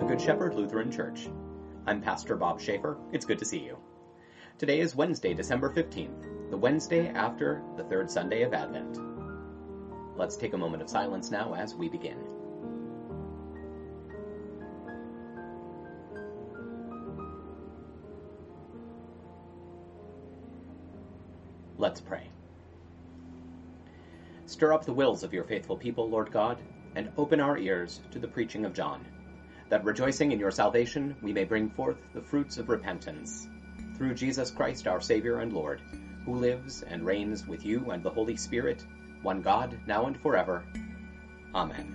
Good Shepherd Lutheran Church. I'm Pastor Bob Schaefer. It's good to see you. Today is Wednesday, December 15th, the Wednesday after the third Sunday of Advent. Let's take a moment of silence now as we begin. Let's pray. Stir up the wills of your faithful people, Lord God, and open our ears to the preaching of John, that rejoicing in your salvation we may bring forth the fruits of repentance. Through Jesus Christ, our Savior and Lord, who lives and reigns with you and the Holy Spirit, one God, now and forever. Amen.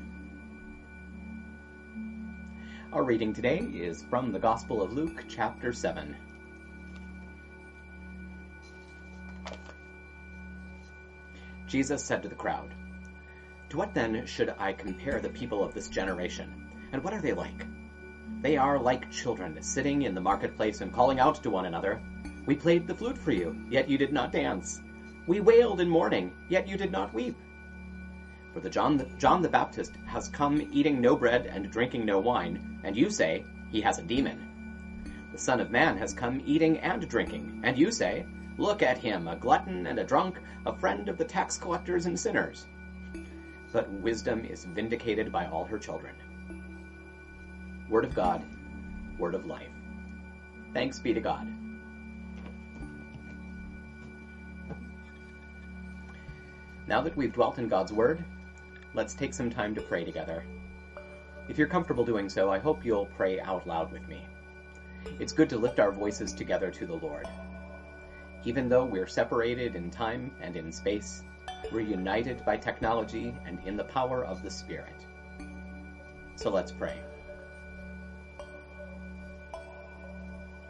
Our reading today is from the Gospel of Luke, chapter 7. Jesus said to the crowd, To what then should I compare the people of this generation? And what are they like? They are like children sitting in the marketplace and calling out to one another, We played the flute for you, yet you did not dance. We wailed in mourning, yet you did not weep. For the John, the John the Baptist has come eating no bread and drinking no wine, and you say, He has a demon. The Son of Man has come eating and drinking, and you say, Look at him, a glutton and a drunk, a friend of the tax collectors and sinners. But wisdom is vindicated by all her children. Word of God, word of life. Thanks be to God. Now that we've dwelt in God's word, let's take some time to pray together. If you're comfortable doing so, I hope you'll pray out loud with me. It's good to lift our voices together to the Lord. Even though we're separated in time and in space, we're united by technology and in the power of the Spirit. So let's pray.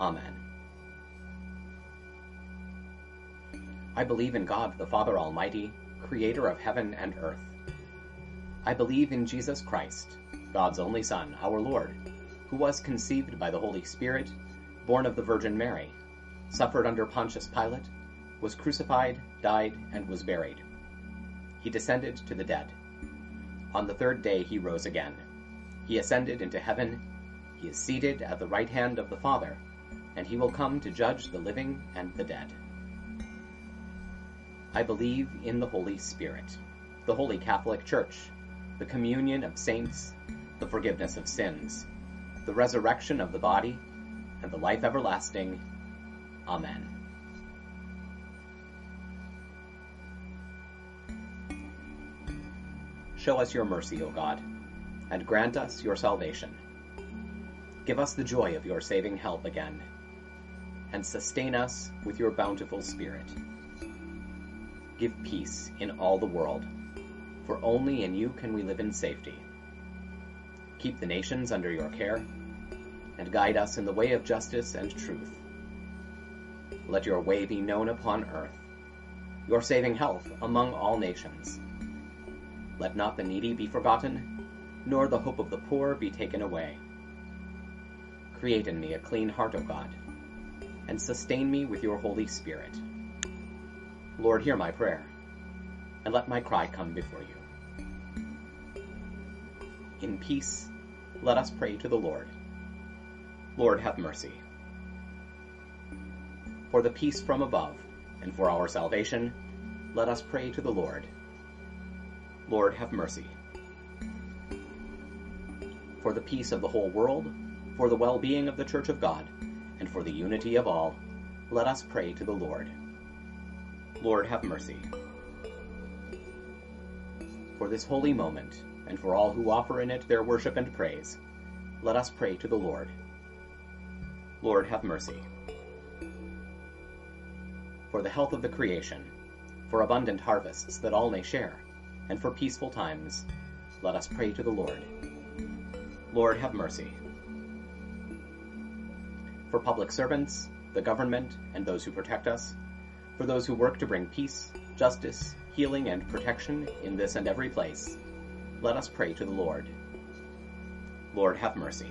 Amen. I believe in God the Father Almighty, creator of heaven and earth. I believe in Jesus Christ, God's only Son, our Lord, who was conceived by the Holy Spirit, born of the Virgin Mary suffered under Pontius Pilate, was crucified, died, and was buried. He descended to the dead. On the third day he rose again. He ascended into heaven. He is seated at the right hand of the Father, and he will come to judge the living and the dead. I believe in the Holy Spirit, the Holy Catholic Church, the communion of saints, the forgiveness of sins, the resurrection of the body, and the life everlasting. Amen. Show us your mercy, O God, and grant us your salvation. Give us the joy of your saving help again, and sustain us with your bountiful Spirit. Give peace in all the world, for only in you can we live in safety. Keep the nations under your care, and guide us in the way of justice and truth let your way be known upon earth, your saving health among all nations. Let not the needy be forgotten, nor the hope of the poor be taken away. Create in me a clean heart, O God, and sustain me with your Holy Spirit. Lord, hear my prayer, and let my cry come before you. In peace, let us pray to the Lord. Lord, have mercy for the peace from above, and for our salvation, let us pray to the Lord. Lord, have mercy. For the peace of the whole world, for the well being of the Church of God, and for the unity of all, let us pray to the Lord. Lord, have mercy. For this holy moment, and for all who offer in it their worship and praise, let us pray to the Lord. Lord, have mercy for the health of the creation, for abundant harvests that all may share, and for peaceful times, let us pray to the Lord. Lord, have mercy. For public servants, the government, and those who protect us, for those who work to bring peace, justice, healing, and protection in this and every place, let us pray to the Lord. Lord, have mercy.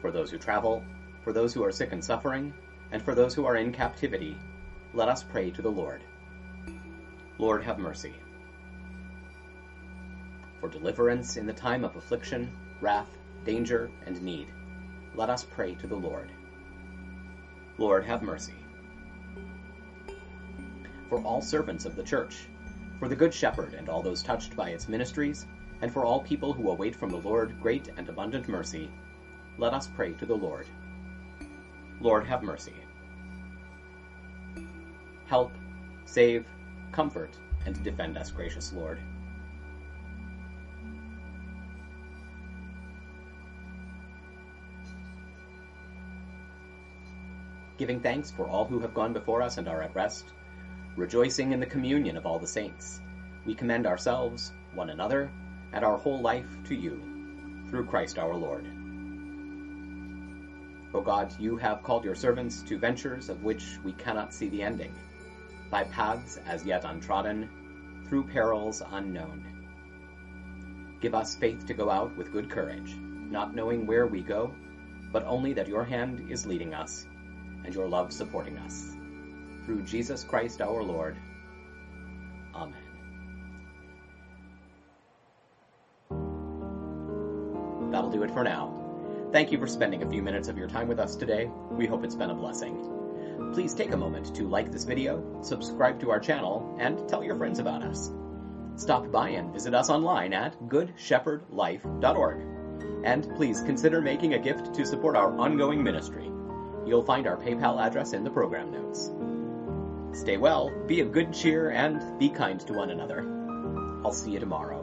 For those who travel, for those who are sick and suffering, and for those who are in captivity, let us pray to the Lord. Lord, have mercy. For deliverance in the time of affliction, wrath, danger, and need, let us pray to the Lord. Lord, have mercy. For all servants of the Church, for the Good Shepherd and all those touched by its ministries, and for all people who await from the Lord great and abundant mercy, let us pray to the Lord. Lord, have mercy. Help, save, comfort, and defend us, gracious Lord. Giving thanks for all who have gone before us and are at rest, rejoicing in the communion of all the saints, we commend ourselves, one another, and our whole life to you, through Christ our Lord. O God, you have called your servants to ventures of which we cannot see the ending, by paths as yet untrodden, through perils unknown. Give us faith to go out with good courage, not knowing where we go, but only that your hand is leading us, and your love supporting us. Through Jesus Christ our Lord. Amen. That'll do it for now. Thank you for spending a few minutes of your time with us today. We hope it's been a blessing. Please take a moment to like this video, subscribe to our channel, and tell your friends about us. Stop by and visit us online at goodshepherdlife.org. And please consider making a gift to support our ongoing ministry. You'll find our PayPal address in the program notes. Stay well, be of good cheer, and be kind to one another. I'll see you tomorrow.